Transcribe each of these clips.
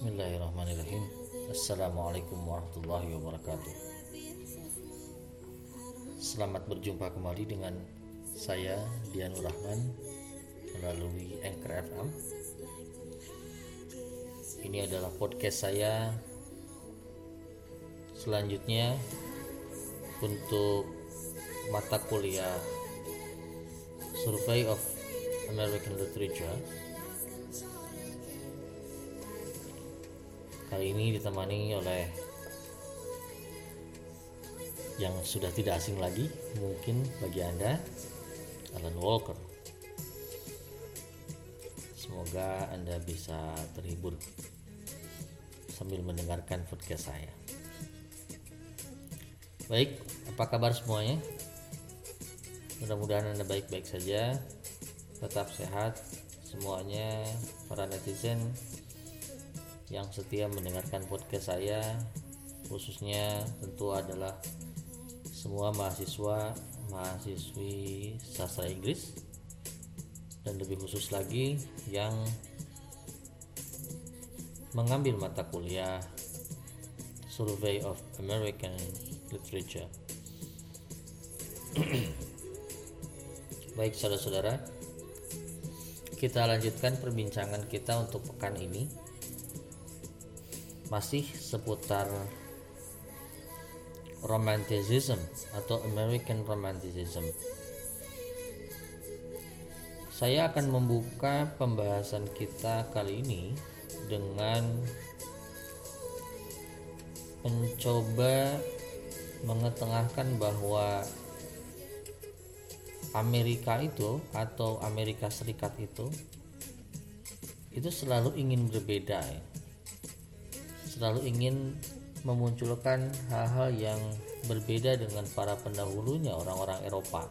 Bismillahirrahmanirrahim. Assalamualaikum warahmatullahi wabarakatuh. Selamat berjumpa kembali dengan saya Dianur Rahman melalui Anchor FM Ini adalah podcast saya. Selanjutnya untuk mata kuliah Survey of American Literature Kali ini ditemani oleh yang sudah tidak asing lagi mungkin bagi Anda Alan Walker. Semoga Anda bisa terhibur sambil mendengarkan podcast saya. Baik, apa kabar semuanya? Mudah-mudahan Anda baik-baik saja, tetap sehat semuanya para netizen yang setia mendengarkan podcast saya khususnya tentu adalah semua mahasiswa mahasiswi sastra Inggris. Dan lebih khusus lagi yang mengambil mata kuliah Survey of American Literature. Baik saudara-saudara kita lanjutkan perbincangan kita untuk pekan ini masih seputar romanticism atau American romanticism. Saya akan membuka pembahasan kita kali ini dengan mencoba mengetengahkan bahwa Amerika itu atau Amerika Serikat itu itu selalu ingin berbeda ya selalu ingin memunculkan hal-hal yang berbeda dengan para pendahulunya orang-orang Eropa.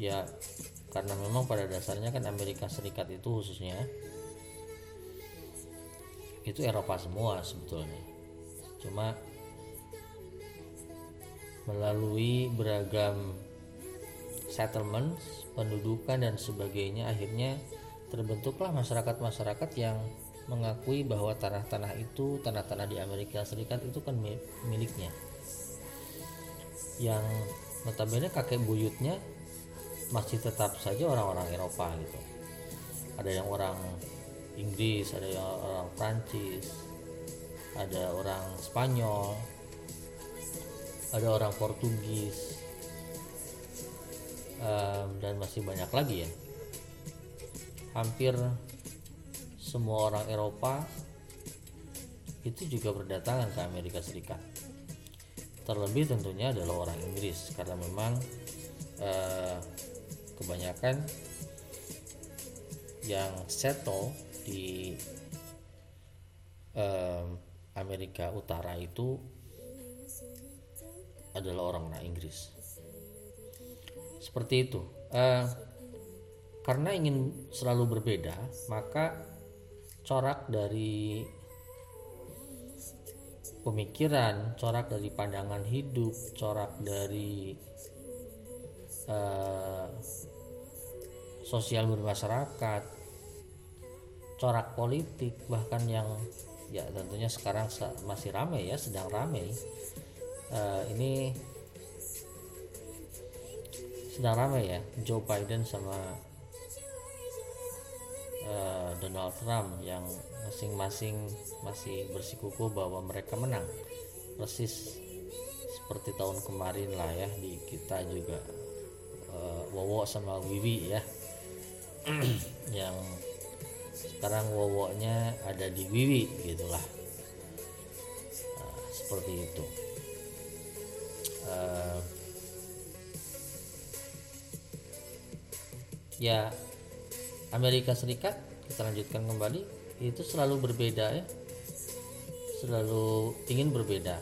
Ya, karena memang pada dasarnya kan Amerika Serikat itu khususnya itu Eropa semua sebetulnya. Cuma melalui beragam settlements, pendudukan dan sebagainya akhirnya terbentuklah masyarakat-masyarakat yang mengakui bahwa tanah-tanah itu tanah-tanah di Amerika Serikat itu kan miliknya. Yang notabene kakek buyutnya masih tetap saja orang-orang Eropa gitu. Ada yang orang Inggris ada yang orang Prancis ada orang Spanyol ada orang Portugis dan masih banyak lagi ya. Hampir semua orang Eropa itu juga berdatangan ke Amerika Serikat. Terlebih tentunya adalah orang Inggris karena memang eh, kebanyakan yang settle di eh, Amerika Utara itu adalah orang-orang Inggris. Seperti itu. Eh, karena ingin selalu berbeda, maka corak dari pemikiran, corak dari pandangan hidup, corak dari uh, sosial bermasyarakat, corak politik, bahkan yang ya tentunya sekarang masih ramai ya, sedang ramai. Uh, ini sedang ramai ya, Joe Biden sama uh, Donald Trump yang masing-masing masih bersikukuh bahwa mereka menang. Persis seperti tahun kemarin lah ya di kita juga uh, Wowo sama Wiwi ya. Yang sekarang Wowonya ada di Wiwi gitulah uh, seperti itu. Uh, ya Amerika Serikat kita lanjutkan kembali itu selalu berbeda ya. Selalu ingin berbeda.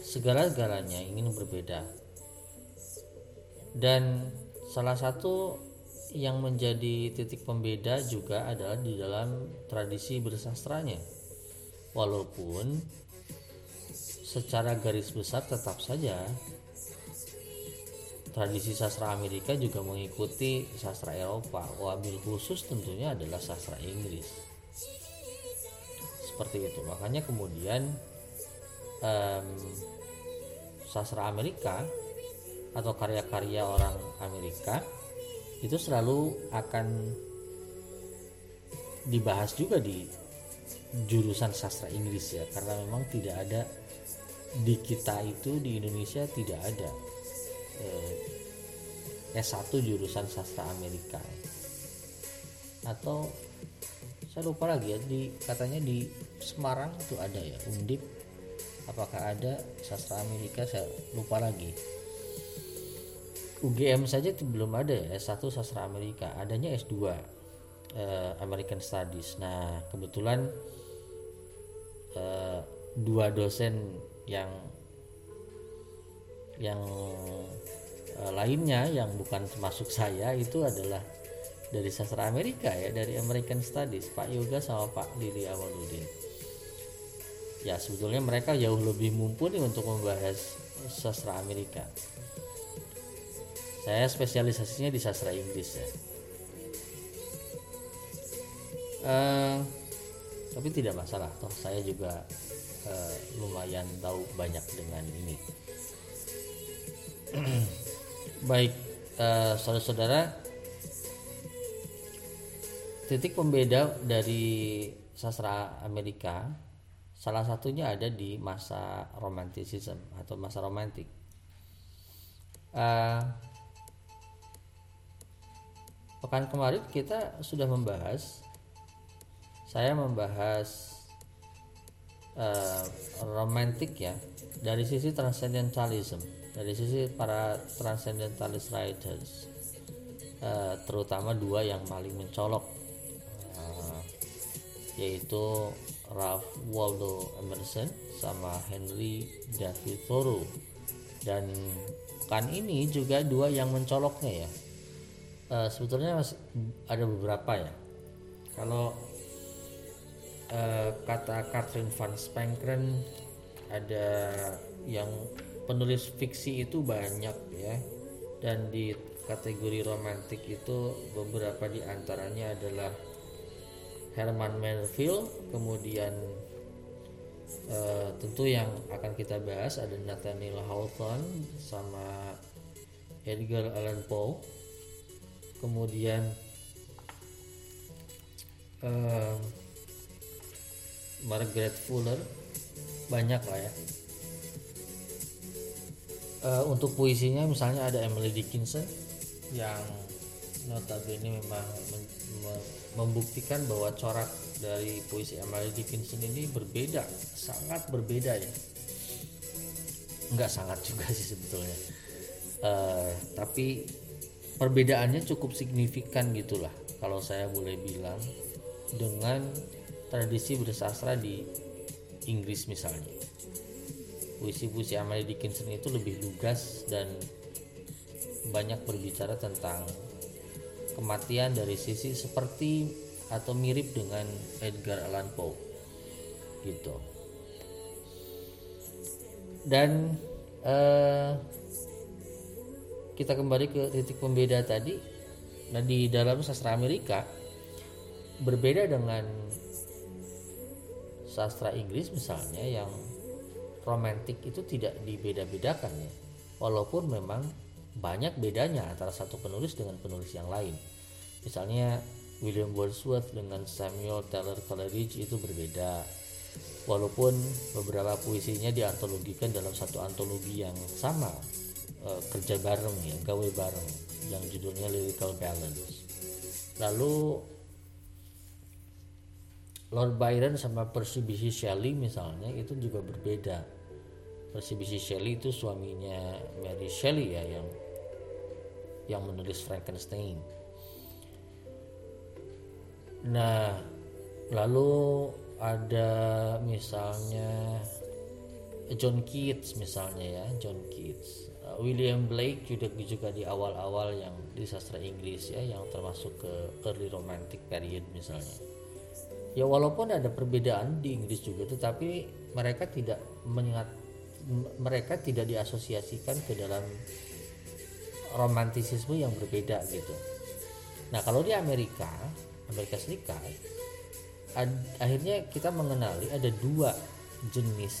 Segala-galanya ingin berbeda. Dan salah satu yang menjadi titik pembeda juga adalah di dalam tradisi bersastranya. Walaupun secara garis besar tetap saja tradisi sastra Amerika juga mengikuti sastra Eropa. Wabil khusus tentunya adalah sastra Inggris. seperti itu makanya kemudian um, sastra Amerika atau karya-karya orang Amerika itu selalu akan dibahas juga di jurusan sastra Inggris ya karena memang tidak ada di kita itu di Indonesia tidak ada eh, S1 jurusan sastra Amerika. Atau saya lupa lagi ya di katanya di Semarang itu ada ya Undip. Apakah ada sastra Amerika? Saya lupa lagi. UGM saja belum ada ya S1 sastra Amerika. Adanya S2 eh, American Studies. Nah kebetulan eh, dua dosen yang yang eh, lainnya yang bukan termasuk saya itu adalah dari sastra Amerika ya dari American Studies Pak Yoga sama Pak Lili Awaludin. Ya sebetulnya mereka jauh lebih mumpuni untuk membahas sastra Amerika. Saya spesialisasinya di sastra Inggris ya. Uh, tapi tidak masalah. Toh saya juga uh, lumayan tahu banyak dengan ini baik uh, saudara-saudara titik pembeda dari sastra Amerika salah satunya ada di masa romanticism atau masa romantik. Uh, pekan kemarin kita sudah membahas saya membahas uh, romantik ya dari sisi transcendentalism dari sisi para transcendentalist writers uh, terutama dua yang paling mencolok yaitu Ralph Waldo Emerson sama Henry David Thoreau. Dan kan ini juga dua yang mencoloknya ya. Uh, sebetulnya ada beberapa ya. Kalau uh, kata Catherine van Spankeren ada yang penulis fiksi itu banyak ya. Dan di kategori romantik itu beberapa di antaranya adalah Herman Melville kemudian uh, tentu yang akan kita bahas ada Nathaniel Hawthorne sama Edgar Allan Poe. Kemudian uh, Margaret Fuller banyak lah ya uh, untuk puisinya misalnya ada Emily Dickinson yang notabene memang membuktikan bahwa corak dari puisi Emily Dickinson ini berbeda, sangat berbeda ya. Enggak sangat juga sih sebetulnya. Uh, tapi perbedaannya cukup signifikan gitulah kalau saya boleh bilang dengan tradisi bersastra di Inggris misalnya. Puisi-puisi Emily Dickinson itu lebih lugas dan banyak berbicara tentang kematian dari sisi seperti atau mirip dengan Edgar Allan Poe gitu. Dan uh, kita kembali ke titik pembeda tadi. Nah di dalam sastra Amerika berbeda dengan sastra Inggris misalnya yang romantik itu tidak dibeda-bedakan ya walaupun memang banyak bedanya antara satu penulis dengan penulis yang lain. Misalnya William Wordsworth dengan Samuel Taylor Coleridge itu berbeda. Walaupun beberapa puisinya diantologikan dalam satu antologi yang sama, e, kerja bareng ya, gawe bareng yang judulnya Lyrical Balance. Lalu Lord Byron sama Percy Bysshe Shelley misalnya itu juga berbeda. Percy Bysshe Shelley itu suaminya Mary Shelley ya yang yang menulis Frankenstein. Nah, lalu ada misalnya John Keats misalnya ya, John Keats. Uh, William Blake juga juga di awal-awal yang di sastra Inggris ya, yang termasuk ke early romantic period misalnya. Ya walaupun ada perbedaan di Inggris juga, tetapi mereka tidak mengingat mereka tidak diasosiasikan ke dalam romantisisme yang berbeda gitu. Nah kalau di Amerika, Amerika Serikat, ad- akhirnya kita mengenali ada dua jenis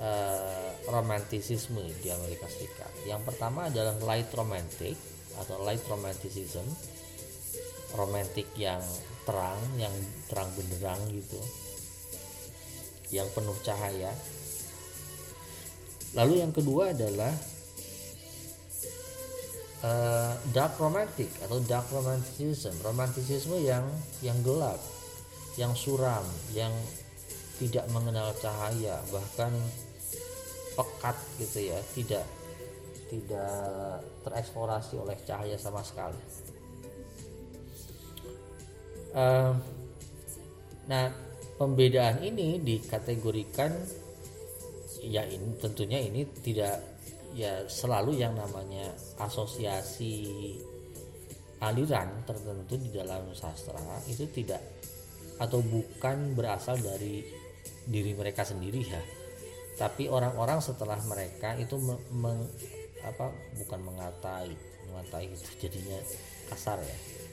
uh, romantisisme di Amerika Serikat. Yang pertama adalah light romantic atau light romanticism, romantik yang terang, yang terang benderang gitu, yang penuh cahaya. Lalu yang kedua adalah uh, dark romantic atau dark romanticism, romanticisme yang yang gelap, yang suram, yang tidak mengenal cahaya, bahkan pekat gitu ya. Tidak tidak tereksplorasi oleh cahaya sama sekali nah pembedaan ini dikategorikan ya ini tentunya ini tidak ya selalu yang namanya asosiasi aliran tertentu di dalam sastra itu tidak atau bukan berasal dari diri mereka sendiri ya. Tapi orang-orang setelah mereka itu meng, apa bukan mengatai mengatai itu jadinya kasar ya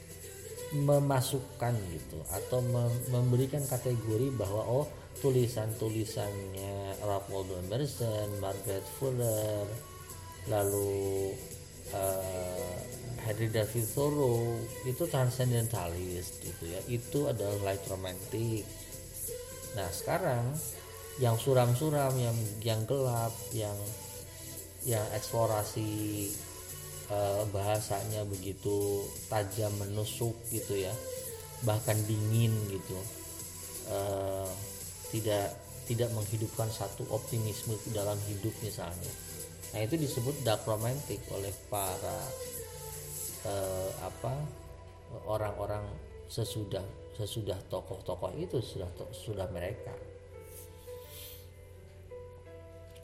memasukkan gitu atau memberikan kategori bahwa oh tulisan-tulisannya Ralph Waldo Emerson, Margaret Fuller, lalu uh, Henry David Thoreau itu transcendentalis gitu ya. Itu adalah light romantic. Nah sekarang yang suram-suram yang yang gelap yang yang eksplorasi uh, bahasanya begitu tajam menusuk gitu ya. Bahkan dingin gitu. Uh, tidak tidak menghidupkan satu optimisme dalam hidup misalnya. Nah itu disebut dark romantic oleh para uh, apa orang-orang sesudah sesudah tokoh-tokoh itu sudah sudah mereka.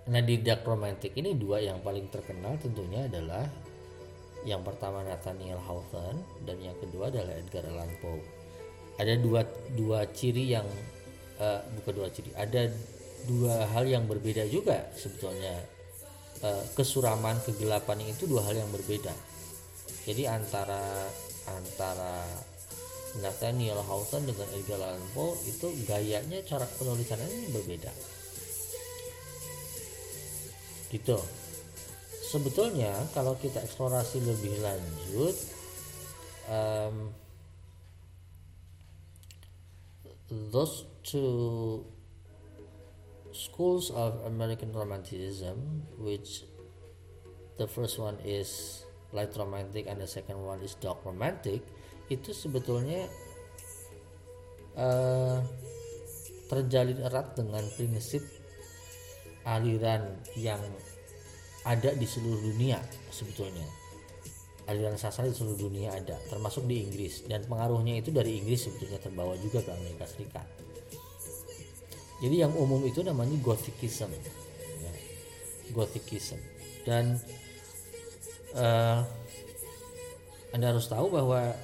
Nah di Dark Romantic ini dua yang paling terkenal tentunya adalah yang pertama Nathaniel Hawthorne dan yang kedua adalah Edgar Allan Poe. Ada dua dua ciri yang uh, bukan dua ciri, ada dua hal yang berbeda juga sebetulnya. Uh, kesuraman, kegelapan itu dua hal yang berbeda. Jadi antara antara Nathaniel Hawthorne dengan Edgar Allan Poe itu gayanya cara penulisannya berbeda gitu sebetulnya kalau kita eksplorasi lebih lanjut um, those two schools of American Romanticism which the first one is light romantic and the second one is dark romantic itu sebetulnya uh, terjalin erat dengan prinsip aliran yang ada di seluruh dunia sebetulnya. Aliran sastra di seluruh dunia ada termasuk di Inggris. Dan pengaruhnya itu dari Inggris sebetulnya terbawa juga ke Amerika Serikat. Jadi yang umum itu namanya Gothicism. Ya. Gothicism. Dan uh, anda harus tahu bahwa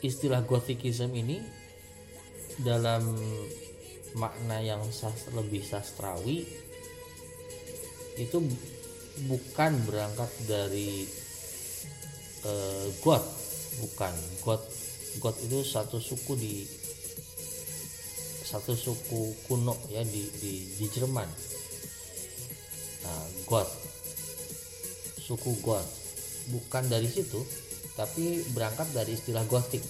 istilah Gothicism ini dalam makna yang sastra, lebih sastrawi itu bukan berangkat dari uh, God bukan. God God itu satu suku di satu suku kuno ya di di, di Jerman. Nah, God suku God bukan dari situ tapi berangkat dari istilah Gothic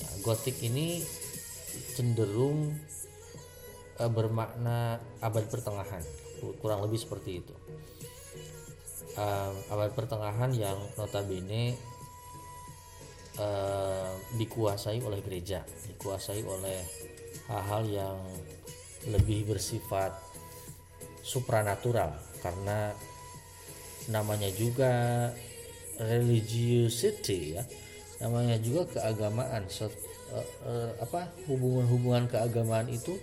ya, Gothic ini cenderung uh, bermakna abad pertengahan kurang lebih seperti itu. Uh, abad pertengahan yang notabene uh, dikuasai oleh gereja dikuasai oleh hal-hal yang lebih bersifat supranatural karena namanya juga religiosity ya namanya juga keagamaan so, uh, uh, apa hubungan-hubungan keagamaan itu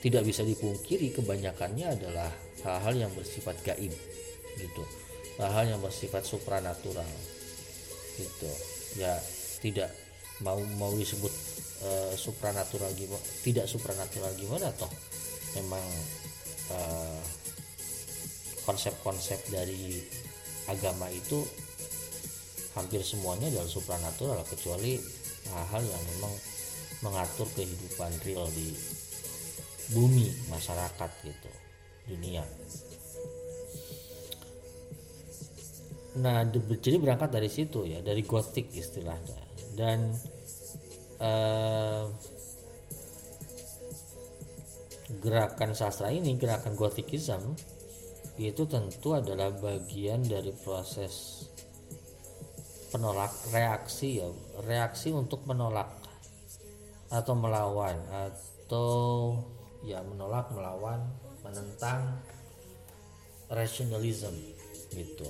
tidak bisa dipungkiri kebanyakannya adalah hal-hal yang bersifat gaib gitu. Hal-hal yang bersifat supranatural gitu. Ya tidak mau mau disebut uh, supranatural gimana tidak supranatural gimana toh? Memang uh, konsep-konsep dari agama itu hampir semuanya adalah supranatural kecuali hal-hal yang memang mengatur kehidupan real di bumi masyarakat gitu dunia. Nah jadi berangkat dari situ ya dari gothic istilahnya. Dan uh, gerakan sastra ini gerakan gothicism itu tentu adalah bagian dari proses penolak reaksi ya reaksi untuk menolak atau melawan atau ya menolak melawan menentang rationalism gitu.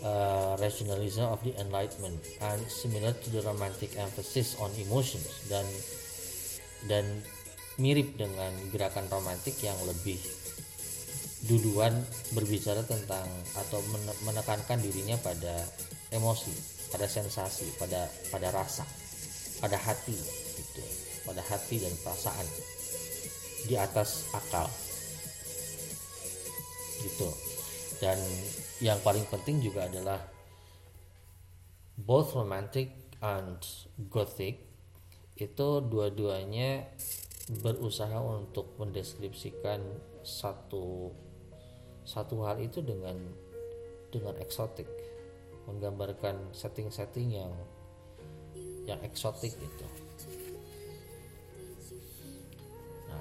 Uh, rationalism of the enlightenment and similar to the romantic emphasis on emotions dan dan mirip dengan gerakan romantik yang lebih duluan berbicara tentang atau menekankan dirinya pada emosi, pada sensasi, pada pada rasa, pada hati pada hati dan perasaan di atas akal. Gitu. Dan yang paling penting juga adalah both romantic and gothic itu dua-duanya berusaha untuk mendeskripsikan satu satu hal itu dengan dengan eksotik. Menggambarkan setting-setting yang yang eksotik itu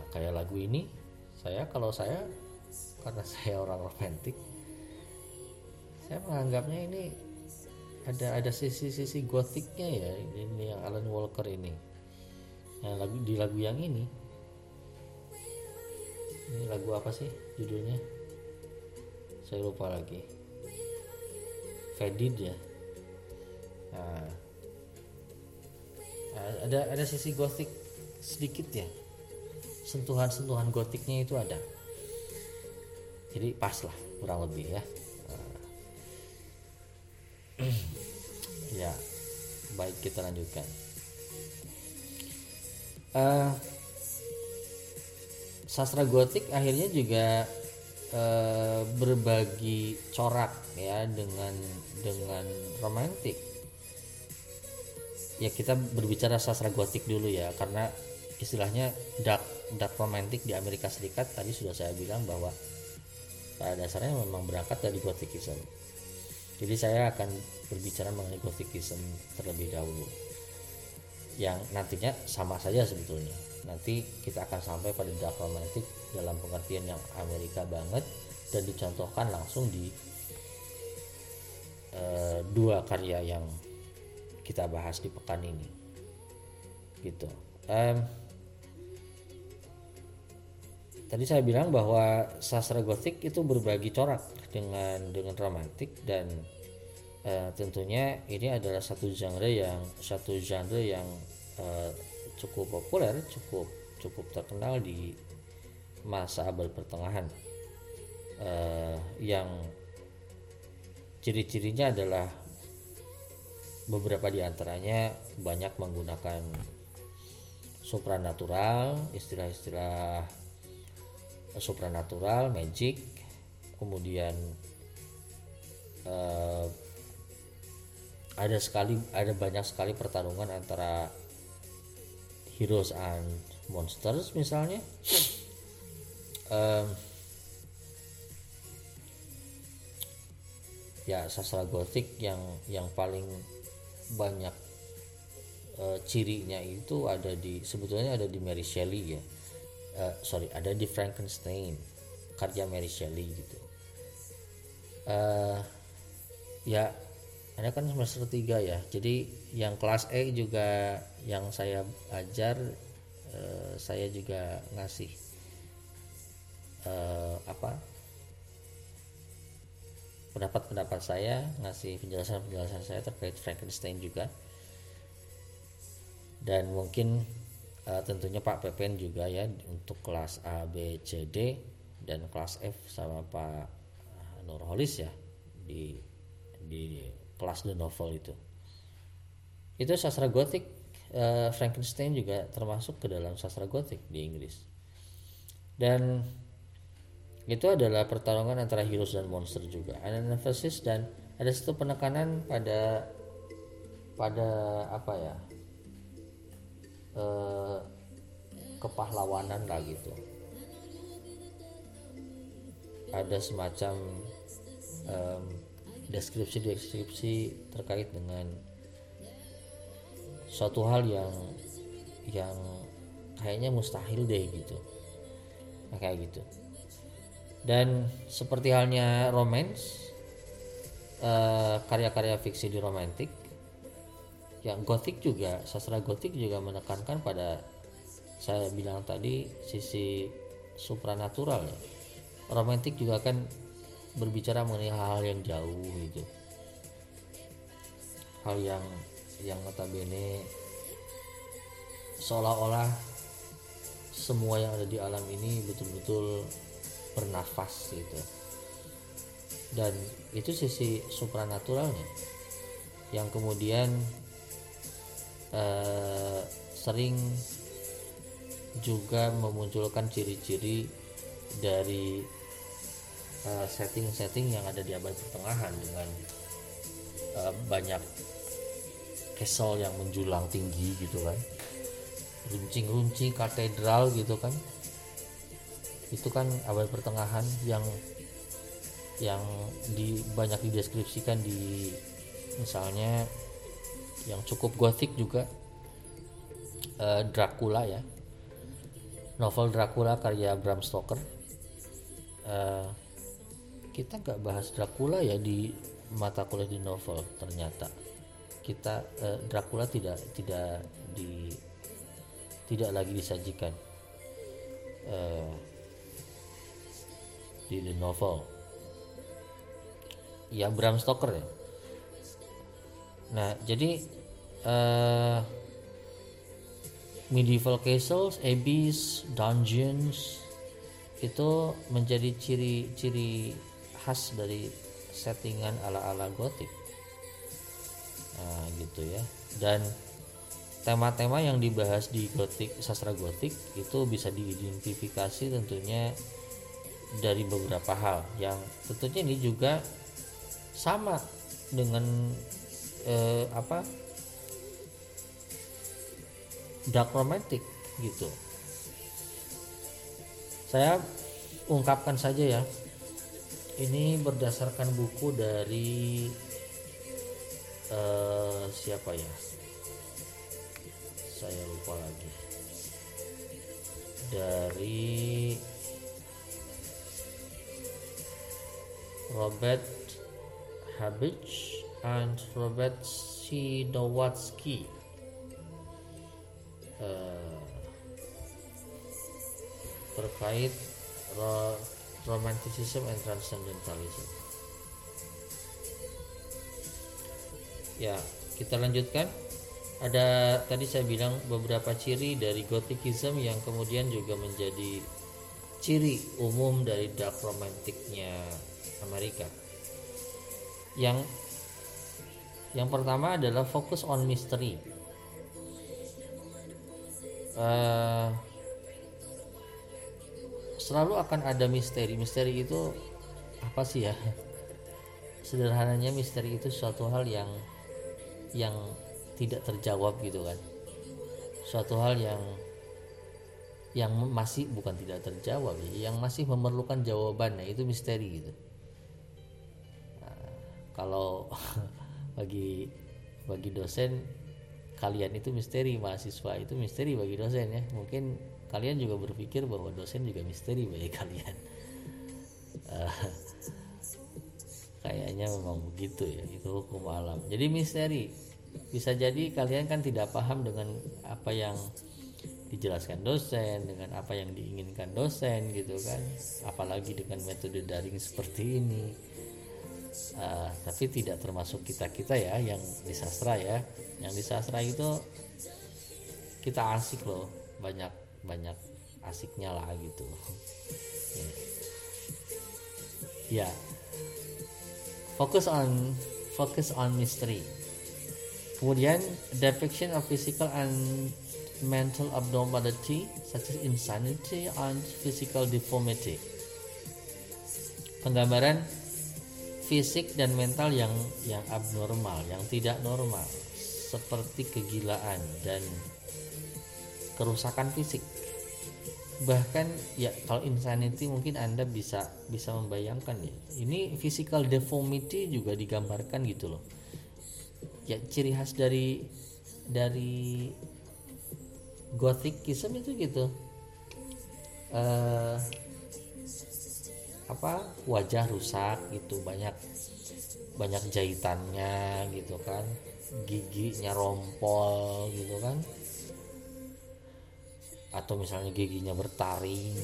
kayak lagu ini saya kalau saya karena saya orang romantis saya menganggapnya ini ada ada sisi-sisi gothicnya ya ini yang Alan Walker ini. Yang lagu di lagu yang ini. Ini lagu apa sih judulnya? Saya lupa lagi. Fadid ya. Nah, ada ada sisi gothic sedikit ya sentuhan-sentuhan gotiknya itu ada. Jadi pas lah kurang lebih ya. Ya baik kita lanjutkan. Uh, sastra gotik akhirnya juga uh, berbagi corak ya dengan dengan romantik. Ya kita berbicara sastra gotik dulu ya karena istilahnya dark dark di Amerika Serikat tadi sudah saya bilang bahwa pada dasarnya memang berangkat dari gotikisme jadi saya akan berbicara mengenai Gothicism terlebih dahulu. Yang nantinya sama saja sebetulnya. Nanti kita akan sampai pada Dark dalam pengertian yang Amerika banget dan dicontohkan langsung di uh, dua karya yang kita bahas di pekan ini. Gitu. Um, tadi saya bilang bahwa sastra gotik itu berbagi corak dengan dengan romantik dan uh, tentunya ini adalah satu genre yang satu genre yang uh, cukup populer cukup cukup terkenal di masa abad pertengahan. Uh, yang ciri-cirinya adalah beberapa di antaranya banyak menggunakan supranatural istilah-istilah supranatural magic kemudian uh, ada sekali ada banyak sekali pertarungan antara heroes and monsters misalnya. Uh, ya sastra gotik yang yang paling banyak uh, cirinya itu ada di sebetulnya ada di Mary Shelley ya uh, sorry ada di Frankenstein karya Mary Shelley gitu. Uh, ya anda kan semester 3 ya. Jadi yang kelas E juga yang saya ajar uh, saya juga ngasih uh, apa pendapat-pendapat saya ngasih penjelasan-penjelasan saya terkait Frankenstein juga. Dan mungkin uh, tentunya Pak Pepen juga ya untuk kelas A B C D dan kelas F sama Pak Nurholis ya di di kelas The Novel itu. Itu sastra gotik uh, Frankenstein juga termasuk ke dalam sastra gotik di Inggris. Dan itu adalah pertarungan antara heroes dan monster juga. Ada emphasis dan ada satu penekanan pada pada apa ya eh, kepahlawanan lah gitu. Ada semacam deskripsi-deskripsi terkait dengan suatu hal yang yang kayaknya mustahil deh gitu. Nah, kayak gitu. Dan seperti halnya romance eh, karya-karya fiksi di romantik yang gotik juga sastra gotik juga menekankan pada saya bilang tadi sisi supranatural ya. Romantik juga kan berbicara mengenai hal-hal yang jauh gitu. Hal yang yang notabene seolah-olah semua yang ada di alam ini betul-betul bernafas gitu. Dan itu sisi supranaturalnya. Yang kemudian eh, sering juga memunculkan ciri-ciri dari eh, setting-setting yang ada di abad pertengahan dengan uh, banyak castle yang menjulang tinggi gitu kan. Runcing-runcing katedral gitu kan. Itu kan abad pertengahan yang yang di banyak dideskripsikan di misalnya yang cukup gotik juga uh, Dracula ya. Novel Dracula karya Bram Stoker. Uh, kita nggak bahas Dracula ya di mata kuliah di novel ternyata. Kita uh, Dracula tidak tidak di tidak lagi disajikan uh, di the novel. Ya Bram Stoker ya. Nah jadi uh, medieval castles abbeys dungeons itu menjadi ciri-ciri khas dari settingan ala-ala gotik nah gitu ya. Dan tema-tema yang dibahas di gotik sastra gotik itu bisa diidentifikasi tentunya dari beberapa hal. Yang tentunya ini juga sama dengan eh, apa dark romantic gitu. Saya ungkapkan saja ya ini berdasarkan buku dari uh, siapa ya? Saya lupa lagi. Dari Robert Habich and Robert Sidowatsky uh, terkait ro romanticism and transcendentalism ya kita lanjutkan ada tadi saya bilang beberapa ciri dari Gothicism yang kemudian juga menjadi ciri umum dari dark romantiknya Amerika. Yang yang pertama adalah fokus on mystery. Uh, selalu akan ada misteri. Misteri itu apa sih ya? Sederhananya misteri itu suatu hal yang yang tidak terjawab gitu kan suatu hal yang yang masih bukan tidak terjawab ya, yang masih memerlukan jawaban nah itu misteri gitu nah, kalau bagi bagi dosen kalian itu misteri mahasiswa itu misteri bagi dosen ya. Mungkin kalian juga berpikir bahwa dosen juga misteri bagi kalian. Uh, kayaknya memang begitu ya itu hukum alam. Jadi misteri. Bisa jadi kalian kan tidak paham dengan apa yang dijelaskan dosen dengan apa yang diinginkan dosen gitu kan. Apalagi dengan metode daring seperti ini uh, tapi tidak termasuk kita kita ya yang di sastra ya yang di sastra itu kita asik loh banyak banyak asiknya lah gitu ya yeah. fokus on focus on mystery Kemudian depiction of physical and mental abnormality such as insanity and physical deformity. Penggambaran fisik dan mental yang yang abnormal, yang tidak normal, seperti kegilaan dan kerusakan fisik. Bahkan ya kalau insanity mungkin anda bisa bisa membayangkan ya. Ini physical deformity juga digambarkan gitu loh. Ya ciri khas dari dari gothicism itu gitu. Uh, apa wajah rusak gitu banyak banyak jahitannya gitu kan giginya rompol gitu kan. Atau misalnya giginya bertaring.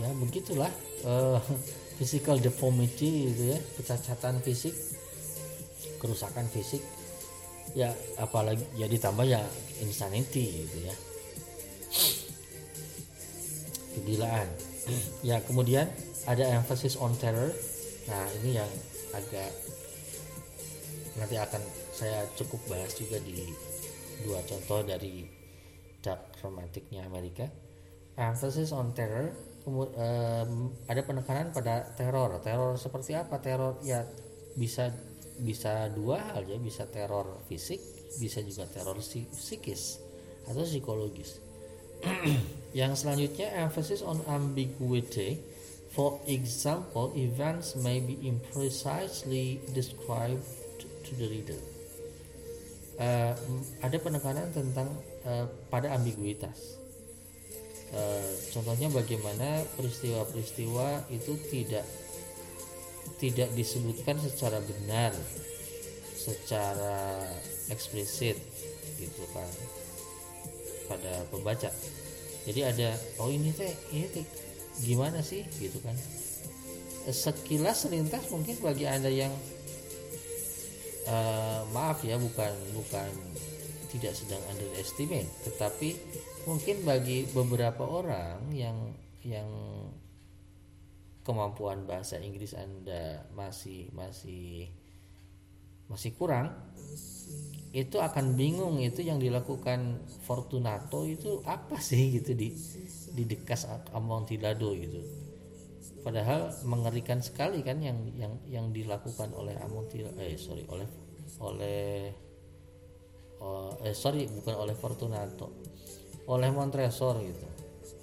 Ya begitulah uh, physical deformity gitu ya kecacatan fisik kerusakan fisik. Ya apalagi ya ditambah ya insanity gitu ya kegilaan ya kemudian ada emphasis on terror. Nah ini yang agak nanti akan saya cukup bahas juga di dua contoh dari dark romantiknya Amerika. Emphasis on terror um, ada penekanan pada teror. Teror seperti apa? Teror ya bisa bisa dua hal ya. Bisa teror fisik bisa juga teror psikis atau psikologis yang selanjutnya emphasis on ambiguity. For example events may be imprecisely described to the reader. Uh, ada penekanan tentang uh, pada ambiguitas. Uh, contohnya bagaimana peristiwa-peristiwa itu tidak tidak disebutkan secara benar secara eksplisit gitu kan pada pembaca jadi ada oh ini teh ini teh gimana sih? Gitu kan. Sekilas selintas mungkin bagi anda yang uh, maaf ya bukan bukan tidak sedang underestimate tetapi mungkin bagi beberapa orang yang yang kemampuan bahasa Inggris anda masih masih masih kurang itu akan bingung itu yang dilakukan Fortunato itu apa sih gitu di di dekas Amontillado gitu. Padahal mengerikan sekali kan yang yang yang dilakukan oleh Amontillado eh sorry oleh oleh oh, eh sorry bukan oleh Fortunato oleh Montresor gitu.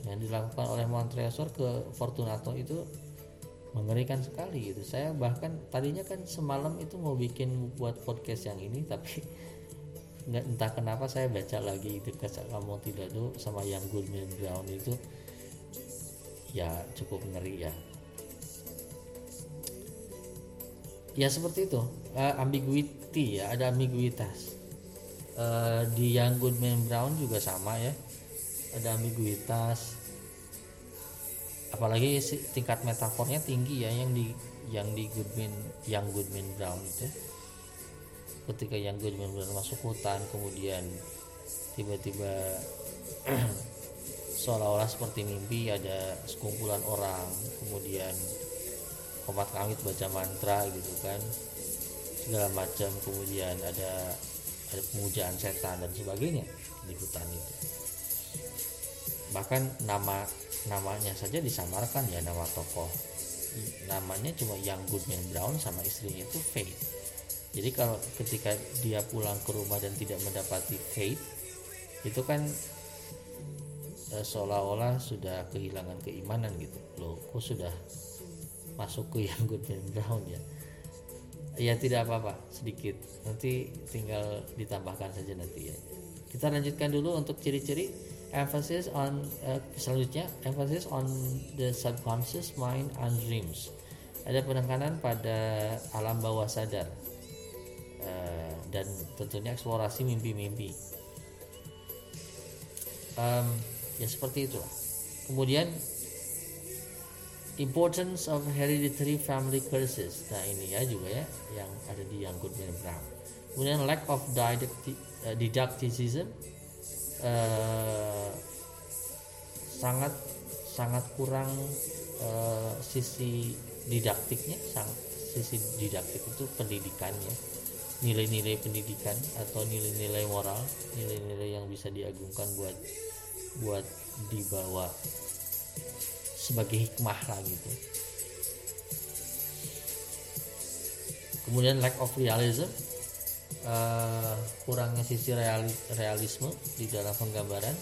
Yang dilakukan oleh Montresor ke Fortunato itu mengerikan sekali gitu. Saya bahkan tadinya kan semalam itu mau bikin buat podcast yang ini tapi nggak entah kenapa saya baca lagi itu kamu tidak tuh sama yang Goodman Brown itu ya cukup ngeri ya. Ya seperti itu. Uh, ambiguity ya ada ambiguitas. Uh, di yang Goodman Brown juga sama ya. Ada ambiguitas apalagi tingkat metafornya tinggi ya yang di yang di Goodman yang Goodman Brown itu. Ketika yang Goodman Brown masuk hutan kemudian tiba-tiba seolah-olah seperti mimpi ada sekumpulan orang kemudian komat kamit baca mantra gitu kan. Segala macam kemudian ada ada pemujaan setan dan sebagainya di hutan itu. Bahkan nama namanya saja disamarkan ya nama tokoh. Namanya cuma yang Goodman Brown sama istrinya itu Faith. Jadi kalau ketika dia pulang ke rumah dan tidak mendapati Faith itu kan eh, seolah-olah sudah kehilangan keimanan gitu. Loh kok sudah masuk ke yang Goodman Brown ya? Ya tidak apa-apa sedikit. Nanti tinggal ditambahkan saja nanti ya. Kita lanjutkan dulu untuk ciri-ciri emphasis on uh, selanjutnya emphasis on the subconscious mind and dreams. Ada penekanan pada alam bawah sadar uh, dan tentunya eksplorasi mimpi-mimpi. Um, ya seperti itulah kemudian importance of hereditary family curses. Nah ini ya juga ya yang ada di yang Goodman Brown kemudian lack of uh, didacticism eh, sangat sangat kurang eh, sisi didaktiknya sang, sisi didaktik itu pendidikannya. Nilai-nilai pendidikan atau nilai-nilai moral nilai-nilai yang bisa diagungkan buat buat dibawa sebagai hikmah lah gitu. Kemudian lack of realism uh, kurangnya sisi reali, realisme di dalam penggambaran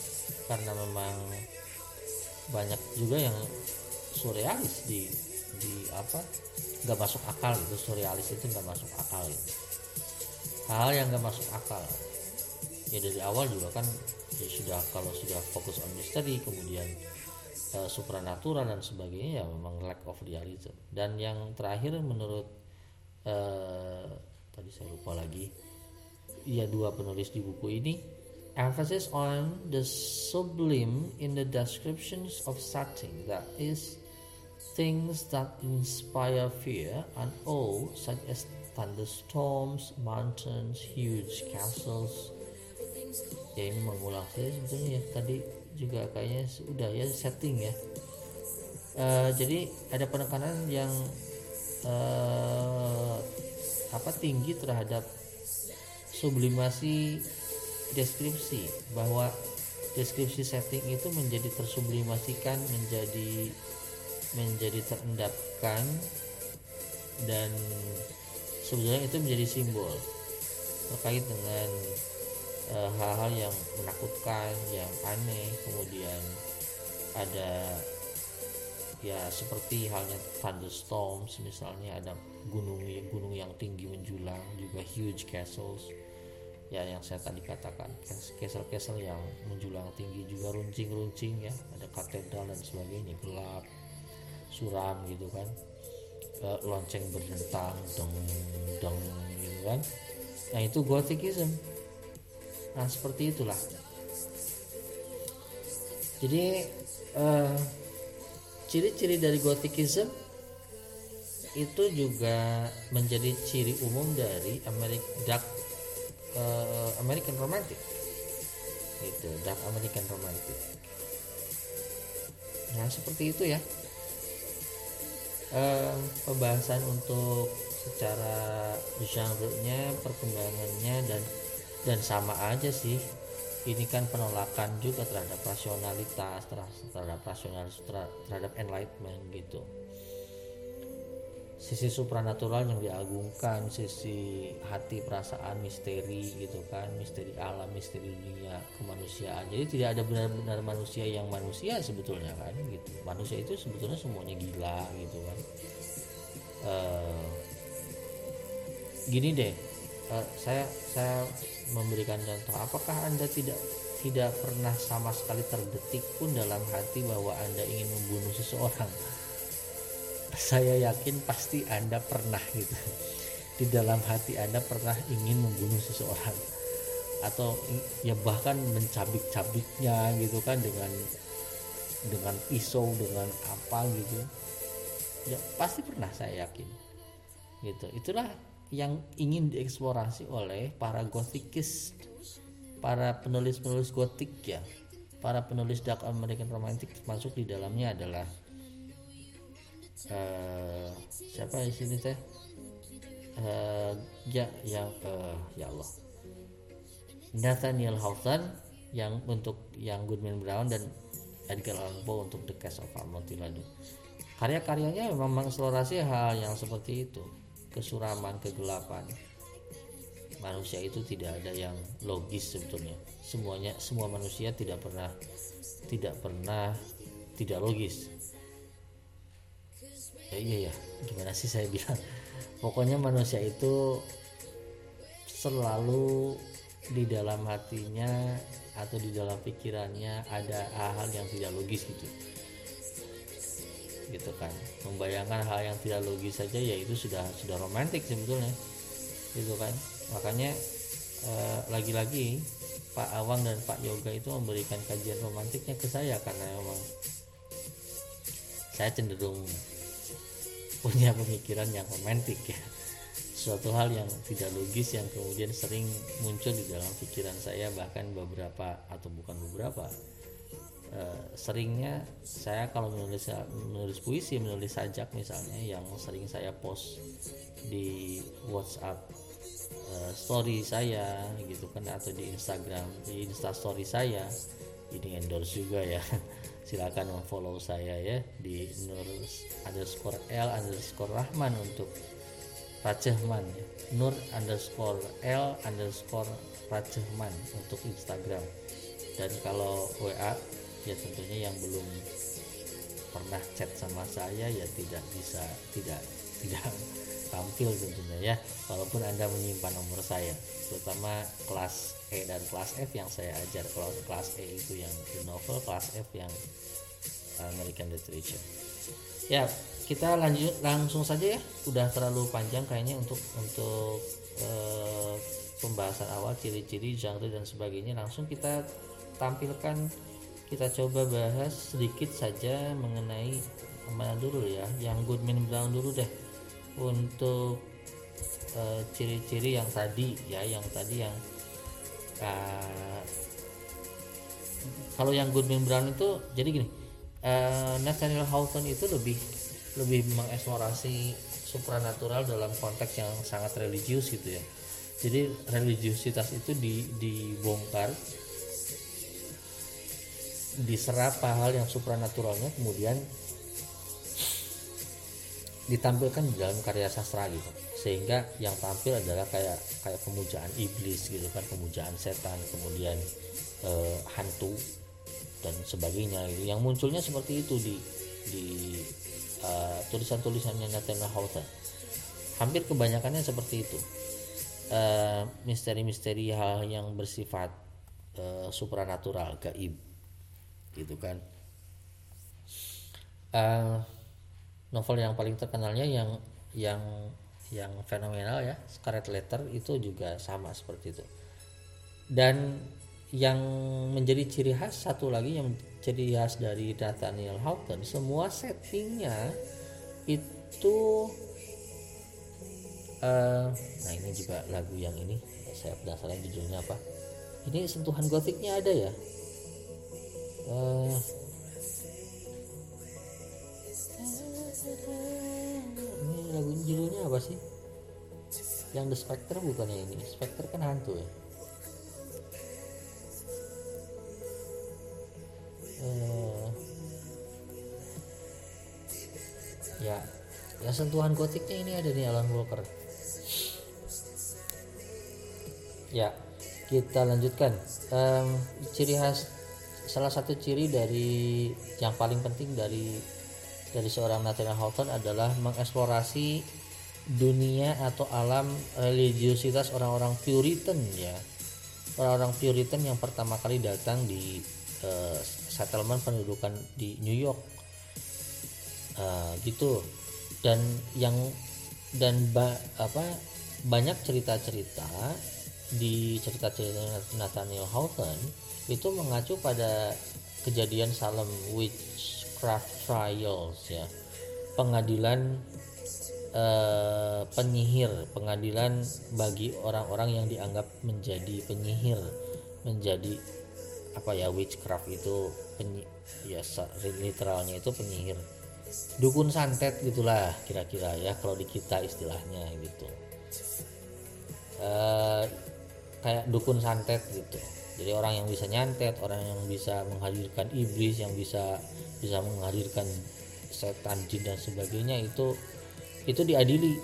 karena memang banyak juga yang surrealis di di apa nggak masuk akal itu surrealis itu nggak masuk akal itu hal yang nggak masuk akal. Ya dari awal juga kan ya sudah kalau sudah fokus on misteri kemudian uh, supranatural dan sebagainya ya memang lack of realism. Dan yang terakhir menurut uh, tadi saya lupa lagi ya dua penulis di buku ini. Emphasis on the sublime in the descriptions of setting that is things that inspire fear and awe such as thunderstorms mountains huge castles. Ya ini mengulang saya sebetulnya ya tadi juga kayaknya sudah ya setting ya. Uh, jadi ada penekanan yang uh, apa tinggi terhadap sublimasi deskripsi bahwa deskripsi setting itu menjadi tersublimasikan menjadi menjadi terendapkan dan sebetulnya itu menjadi simbol terkait dengan Eh, hal-hal uh, yang menakutkan yang aneh kemudian ada ya seperti halnya thunderstorms misalnya ada gunung gunung yang tinggi menjulang juga huge castles ya yang saya tadi katakan castle-castle yang menjulang tinggi juga runcing-runcing ya. Ada katedral dan sebagainya gelap suram gitu kan. E, lonceng berdentang dong dong gitu kan. Nah itu gothicism. Nah seperti itulah. Jadi uh, ciri-ciri dari Gothicism itu juga menjadi ciri umum dari American Dark uh, American Romantic. Itu Dark American Romantic. Nah seperti itu ya. Uh, pembahasan untuk secara genre-nya perkembangannya dan dan sama aja sih. Ini kan penolakan juga terhadap rasionalitas terhadap rasionalitas terhadap enlightenment gitu sisi supranatural yang diagungkan sisi hati perasaan misteri gitu kan misteri alam misteri dunia kemanusiaan. Jadi tidak ada benar-benar manusia yang manusia sebetulnya kan gitu. Manusia itu sebetulnya semuanya gila gitu kan. Uh, gini deh uh, saya saya memberikan contoh. Apakah anda tidak tidak pernah sama sekali terdetik pun dalam hati bahwa anda ingin membunuh seseorang saya yakin pasti anda pernah gitu. Di dalam hati anda pernah ingin membunuh seseorang. Atau ya bahkan mencabik-cabiknya gitu kan dengan dengan pisau dengan apa gitu. Ya pasti pernah saya yakin. Gitu. Itulah yang ingin dieksplorasi oleh para gothikis para penulis-penulis gotik ya. Para penulis dark American romantic masuk di dalamnya adalah uh, siapa di sini teh uh, ya yang uh, ya Allah Nathaniel Hawthorne yang untuk yang Goodman Brown dan Edgar Allan Poe untuk The Case of Amontillado karya-karyanya memang mengeksplorasi hal yang seperti itu kesuraman, kegelapan. Manusia itu tidak ada yang logis sebetulnya. Semuanya semua manusia tidak pernah tidak pernah tidak logis. Ya, iya ya, gimana sih saya bilang? Pokoknya manusia itu selalu di dalam hatinya atau di dalam pikirannya ada hal-hal yang tidak logis gitu. Gitu kan. Membayangkan hal yang tidak logis saja ya itu sudah sudah romantis sebetulnya. Gitu kan. Makanya eh, lagi-lagi Pak Awang dan Pak Yoga itu memberikan kajian romantiknya ke saya karena memang saya cenderung punya pemikiran yang romantik ya. Suatu hal yang tidak logis yang kemudian sering muncul di dalam pikiran saya bahkan beberapa atau bukan beberapa Eh, seringnya saya kalau menulis menulis puisi menulis sajak misalnya yang sering saya post di WhatsApp uh, story saya gitu kan atau di Instagram di Insta story saya ini endorse juga ya silakan follow saya ya di nur underscore l underscore rahman untuk Rajahman ya. Nur underscore L underscore Rajahman untuk Instagram dan kalau WA ya tentunya yang belum pernah chat sama saya ya tidak bisa tidak tidak tampil tentunya ya walaupun anda menyimpan nomor saya terutama kelas E dan kelas F yang saya ajar. Kalau kelas E itu yang novel kelas F yang American Literature. Ya kita lanjut langsung saja ya. Udah terlalu panjang kayaknya untuk untuk uh, pembahasan awal ciri-ciri genre dan sebagainya. Langsung kita tampilkan. Kita coba bahas sedikit saja mengenai mana dulu ya yang Goodman Brown dulu deh. Untuk uh, ciri-ciri yang tadi ya yang tadi yang kalau yang Goodman Brown itu jadi gini uh, Nathaniel Hawthorne itu lebih lebih mengeksplorasi supranatural dalam konteks yang sangat religius gitu ya. Jadi religiusitas itu di, dibongkar diserap hal yang supranaturalnya kemudian ditampilkan di dalam karya sastra gitu. Sehingga yang tampil adalah kayak kayak pemujaan iblis gitu kan pemujaan setan kemudian eh, hantu dan sebagainya. Gitu yang munculnya seperti itu di di uh, tulisan-tulisannya Nathaniel Hawthorne hampir kebanyakannya seperti itu. Misteri misteri-misteri hal yang bersifat uh, supranatural gaib. Gitu kan. Uh, novel yang paling terkenalnya yang yang yang fenomenal ya Scarlet Letter itu juga sama seperti itu. Dan yang menjadi ciri khas satu lagi yang ciri khas dari Nathaniel Hawthorne semua settingnya itu uh, nah ini juga lagu yang ini saya penasaran judulnya apa. Ini sentuhan gotiknya ada ya? Uh, ini lagu judulnya apa sih? Yang The Spectre bukannya ini? Spectre kan hantu ya ya ya sentuhan gotiknya ini ada nih Alan Walker. Ya kita lanjutkan. Um, ciri khas salah satu ciri dari yang paling penting dari dari seorang Nathaniel Hawthorne adalah mengeksplorasi dunia atau alam religiusitas orang-orang Puritan ya. Orang-orang Puritan yang pertama kali datang di uh, settlement pendudukan di New York uh, gitu. Dan yang dan ba, apa banyak cerita-cerita di cerita-cerita Nathaniel Hawthorne itu mengacu pada kejadian Salem Witchcraft Trials ya. Pengadilan eh, penyihir pengadilan bagi orang-orang yang dianggap menjadi penyihir menjadi apa ya witchcraft itu penyi, ya literalnya itu penyihir dukun santet gitulah kira-kira ya kalau di kita istilahnya gitu. Uh, kayak dukun santet gitu. Jadi orang yang bisa nyantet orang yang bisa menghadirkan iblis yang bisa bisa menghadirkan setan jin dan sebagainya itu itu diadili.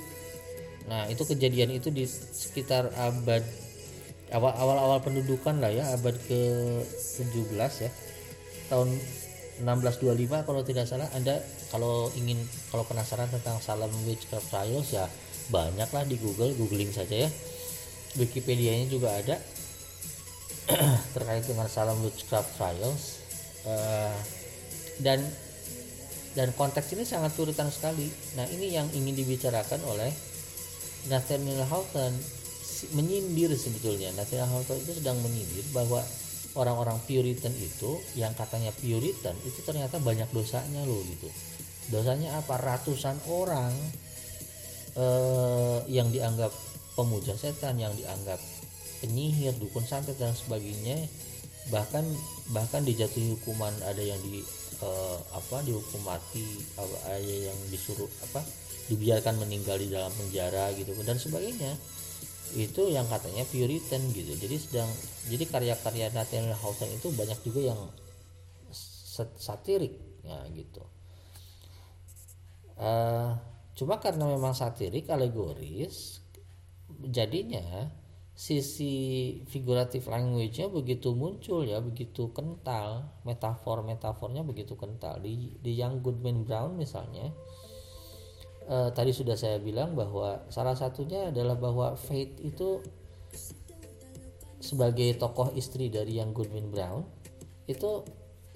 Nah itu kejadian itu di sekitar abad awal awal awal pendudukan lah ya abad ke 17 ya tahun 1625 kalau tidak salah anda kalau ingin kalau penasaran tentang Salem Witchcraft Trials ya banyaklah di Google googling saja ya Wikipedia nya juga ada terkait dengan Salem Witchcraft Trials uh, dan dan konteks ini sangat turutan sekali. Nah ini yang ingin dibicarakan oleh Nathaniel Hawthorne menyindir sebetulnya. Nathaniel Hawthorne itu sedang menyindir bahwa orang-orang Puritan itu yang katanya Puritan itu ternyata banyak dosanya loh gitu. Dosanya apa? Ratusan orang eh, yang dianggap pemuja setan yang dianggap penyihir dukun santet dan sebagainya bahkan bahkan dijatuhi hukuman ada yang di uh, apa dihukum mati ada yang disuruh apa dibiarkan meninggal di dalam penjara gitu dan sebagainya itu yang katanya Puritan gitu. Jadi sedang jadi karya-karya Nathaniel Hawthorne itu banyak juga yang satirik ya gitu. Uh, cuma karena memang satirik alegoris jadinya sisi figuratif language-nya begitu muncul ya begitu kental metafor metafornya begitu kental. Di di Young Goodman Brown misalnya eh, tadi sudah saya bilang bahwa salah satunya adalah bahwa Faith itu sebagai tokoh istri dari Young Goodman Brown itu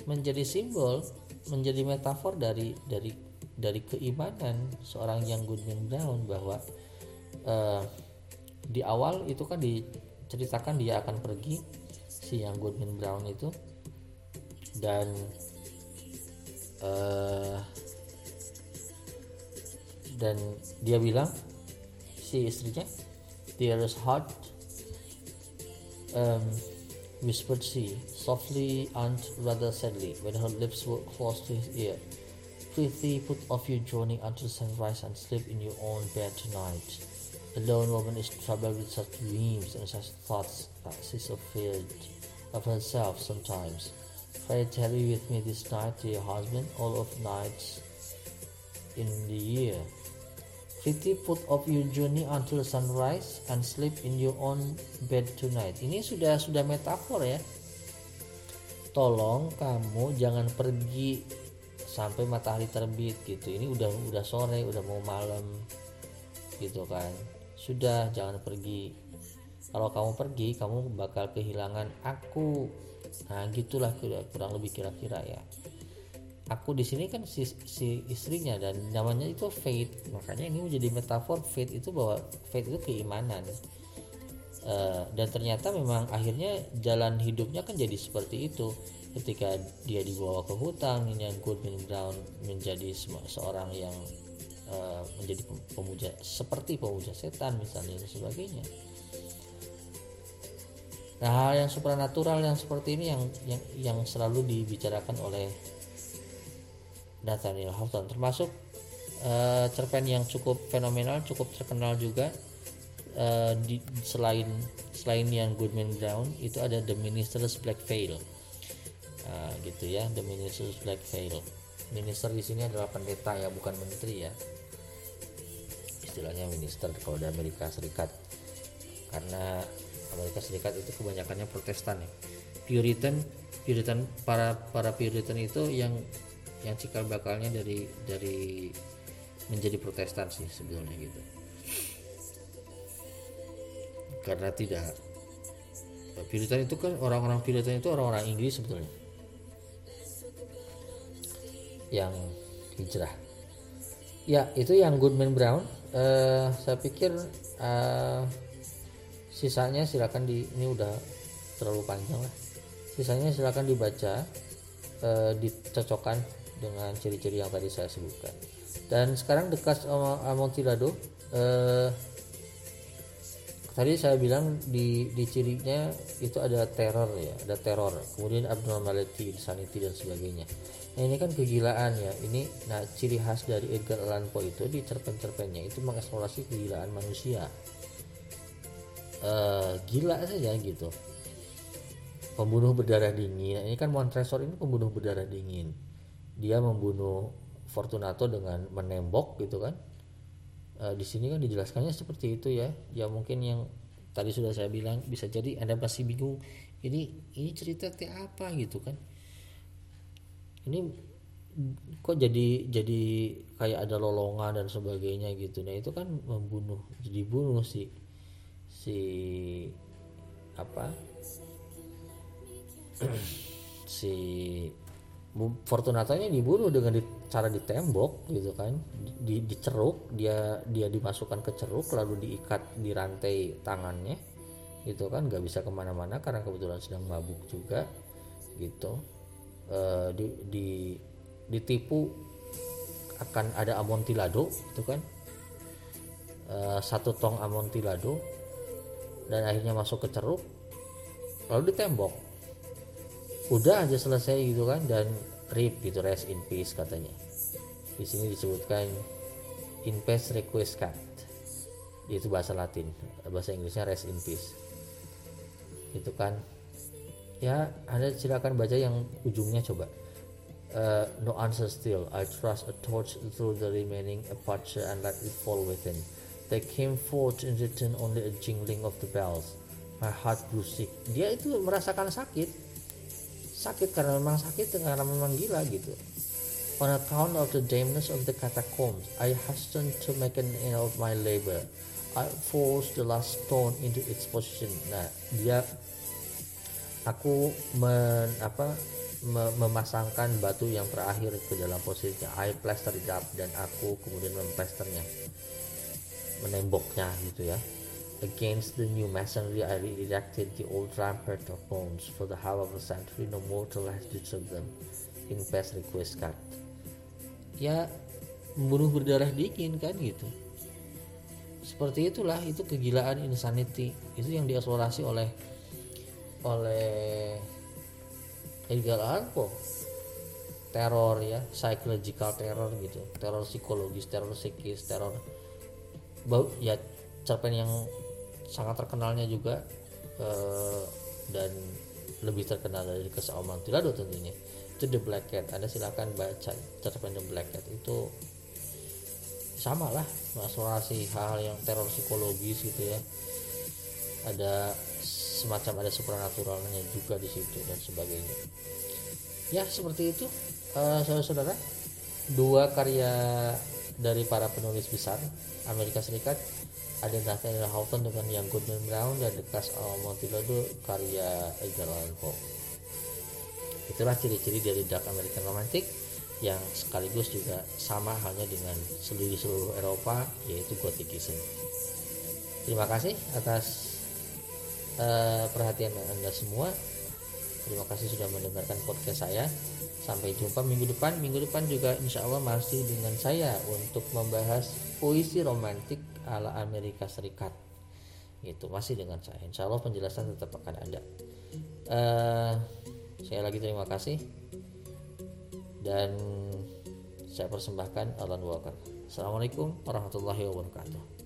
menjadi simbol menjadi metafor dari dari dari keimanan seorang yang Goodman Brown bahwa uh, di awal itu kan diceritakan dia akan pergi si yang Goodman Brown itu. Dan uh, dan dia bilang si istrinya dearest heart um, whispered she softly and rather sadly when her lips were close to his ear. Prithee, put off your journey until sunrise and sleep in your own bed tonight. A lone woman is troubled with such dreams and such thoughts that she's afraid of herself sometimes. Pray tarry with me this night, dear husband, all of nights in the year. Prithee put off your journey until sunrise and sleep in your own bed tonight. Ini sudah sudah metafor ya. Tolong kamu jangan pergi sampai matahari terbit gitu. Ini udah udah sore, udah mau malam gitu kan. Sudah jangan pergi. Kalau kamu pergi, kamu bakal kehilangan aku. Nah, gitulah kurang lebih kira-kira ya aku di sini kan si, si istrinya dan namanya itu faith. Makanya ini menjadi metafor faith itu bahwa faith itu keimanan. Uh, dan ternyata memang akhirnya jalan hidupnya kan jadi seperti itu. Ketika dia dibawa ke hutan yang Goodman Brown menjadi seorang yang uh, menjadi pemuja seperti pemuja setan misalnya dan sebagainya. Nah hal yang supranatural yang seperti ini yang yang yang selalu dibicarakan oleh Nathaniel Hawthorne termasuk uh, cerpen yang cukup fenomenal cukup terkenal juga uh, di, selain selain yang Goodman Brown itu ada The Minister's Black Veil. Uh, gitu ya The Minister's Black Veil. Minister di sini adalah pendeta ya bukan menteri ya. Istilahnya minister kalau di Amerika Serikat. Karena Amerika Serikat itu kebanyakannya Protestan ya. Puritan Puritan para para Puritan itu yang yang cikal bakalnya dari dari menjadi Protestan sih sebetulnya gitu. Karena tidak Puritan itu kan orang-orang Puritan itu orang-orang Inggris sebetulnya. Yang hijrah. Ya itu yang Goodman Brown uh, saya pikir uh, sisanya silakan di ini udah terlalu panjang lah. Sisanya silakan dibaca uh, dicocokkan dengan ciri-ciri yang tadi saya sebutkan. Dan sekarang dekat Amontillado eh, tadi saya bilang di, di cirinya itu ada teror ya ada teror. Kemudian abnormality insanity dan sebagainya. Nah ini kan kegilaan ya. Ini nah ciri khas dari Edgar Allan Poe itu di cerpen-cerpennya itu mengeksplorasi kegilaan manusia. Uh, gila saja gitu. Pembunuh berdarah dingin. Nah, ini kan Montresor ini pembunuh berdarah dingin dia membunuh Fortunato dengan menembok gitu kan. E, di sini kan dijelaskannya seperti itu ya. Ya mungkin yang tadi sudah saya bilang bisa jadi anda masih bingung ini ini cerita teh apa? gitu kan. Ini kok jadi jadi kayak ada lolongan dan sebagainya gitu. Nah itu kan membunuh jadi bunuh si si apa? Si Fortunatanya dibunuh dengan di, cara ditembok gitu kan. Di, diceruk dia dia dimasukkan ke ceruk lalu diikat di rantai tangannya gitu kan. Nggak bisa ke mana-mana karena kebetulan sedang mabuk juga gitu. E, di, di ditipu akan ada amontilado itu kan. E, satu tong amontilado dan akhirnya masuk ke ceruk lalu ditembok udah aja selesai gitu kan dan rip gitu rest in peace katanya di sini disebutkan in peace requiescat itu bahasa Latin bahasa Inggrisnya rest in peace itu kan ya anda silakan baca yang ujungnya coba Uh, no answer still. I thrust a torch through the remaining aperture and let it fall within. They came forth in return only a jingling of the bells. My heart grew sick. Dia itu merasakan sakit. Sakit karena memang sakit karena memang gila gitu. On account of the dampness of the catacombs, I hastened to make an end of my labor. I forced the last stone into its position. Nah, dia aku men, apa memasangkan batu yang terakhir ke dalam posisinya I plaster it up dan aku kemudian memplasternya menemboknya gitu ya against the new masonry I re-erected the old rampart of bones for the half of a century no mortal has disturbed them in past request card ya membunuh berdarah dingin kan gitu. Seperti itulah itu kegilaan insanity. Itu yang dieksplorasi oleh oleh Edgar Allan Poe. Teror ya psychological terror gitu. Teror psikologis teror psikis teror ya cerpen yang sangat terkenalnya juga uh, dan lebih terkenal dari kisah Oman Tirado tentunya. Itu The Black Cat. Anda silakan baca cerpen The Black Cat. Itu sama lah mengeksplorasi hal-hal yang teror psikologis gitu ya. Ada semacam ada supernaturalnya juga di situ dan sebagainya. Ya seperti itu uh, saudara-saudara. Dua karya dari para penulis besar Amerika Serikat ada Nathaniel Hawthorne dengan yang Goodman Brown dan The Cast of Montilodo karya Edgar Allan Poe. Itulah ciri-ciri dari Dark American Romantic yang sekaligus juga sama halnya dengan seluruh seluruh Eropa yaitu Gothicism terima kasih atas uh, perhatian anda semua. Terima kasih sudah mendengarkan podcast saya. Sampai jumpa minggu depan. Minggu depan juga insya Allah masih dengan saya untuk membahas puisi romantik ala Amerika Serikat. Itu masih dengan saya. Insya Allah penjelasan tetap akan ada. Uh, saya lagi terima kasih. Dan saya persembahkan Alan Walker. Assalamualaikum warahmatullahi wabarakatuh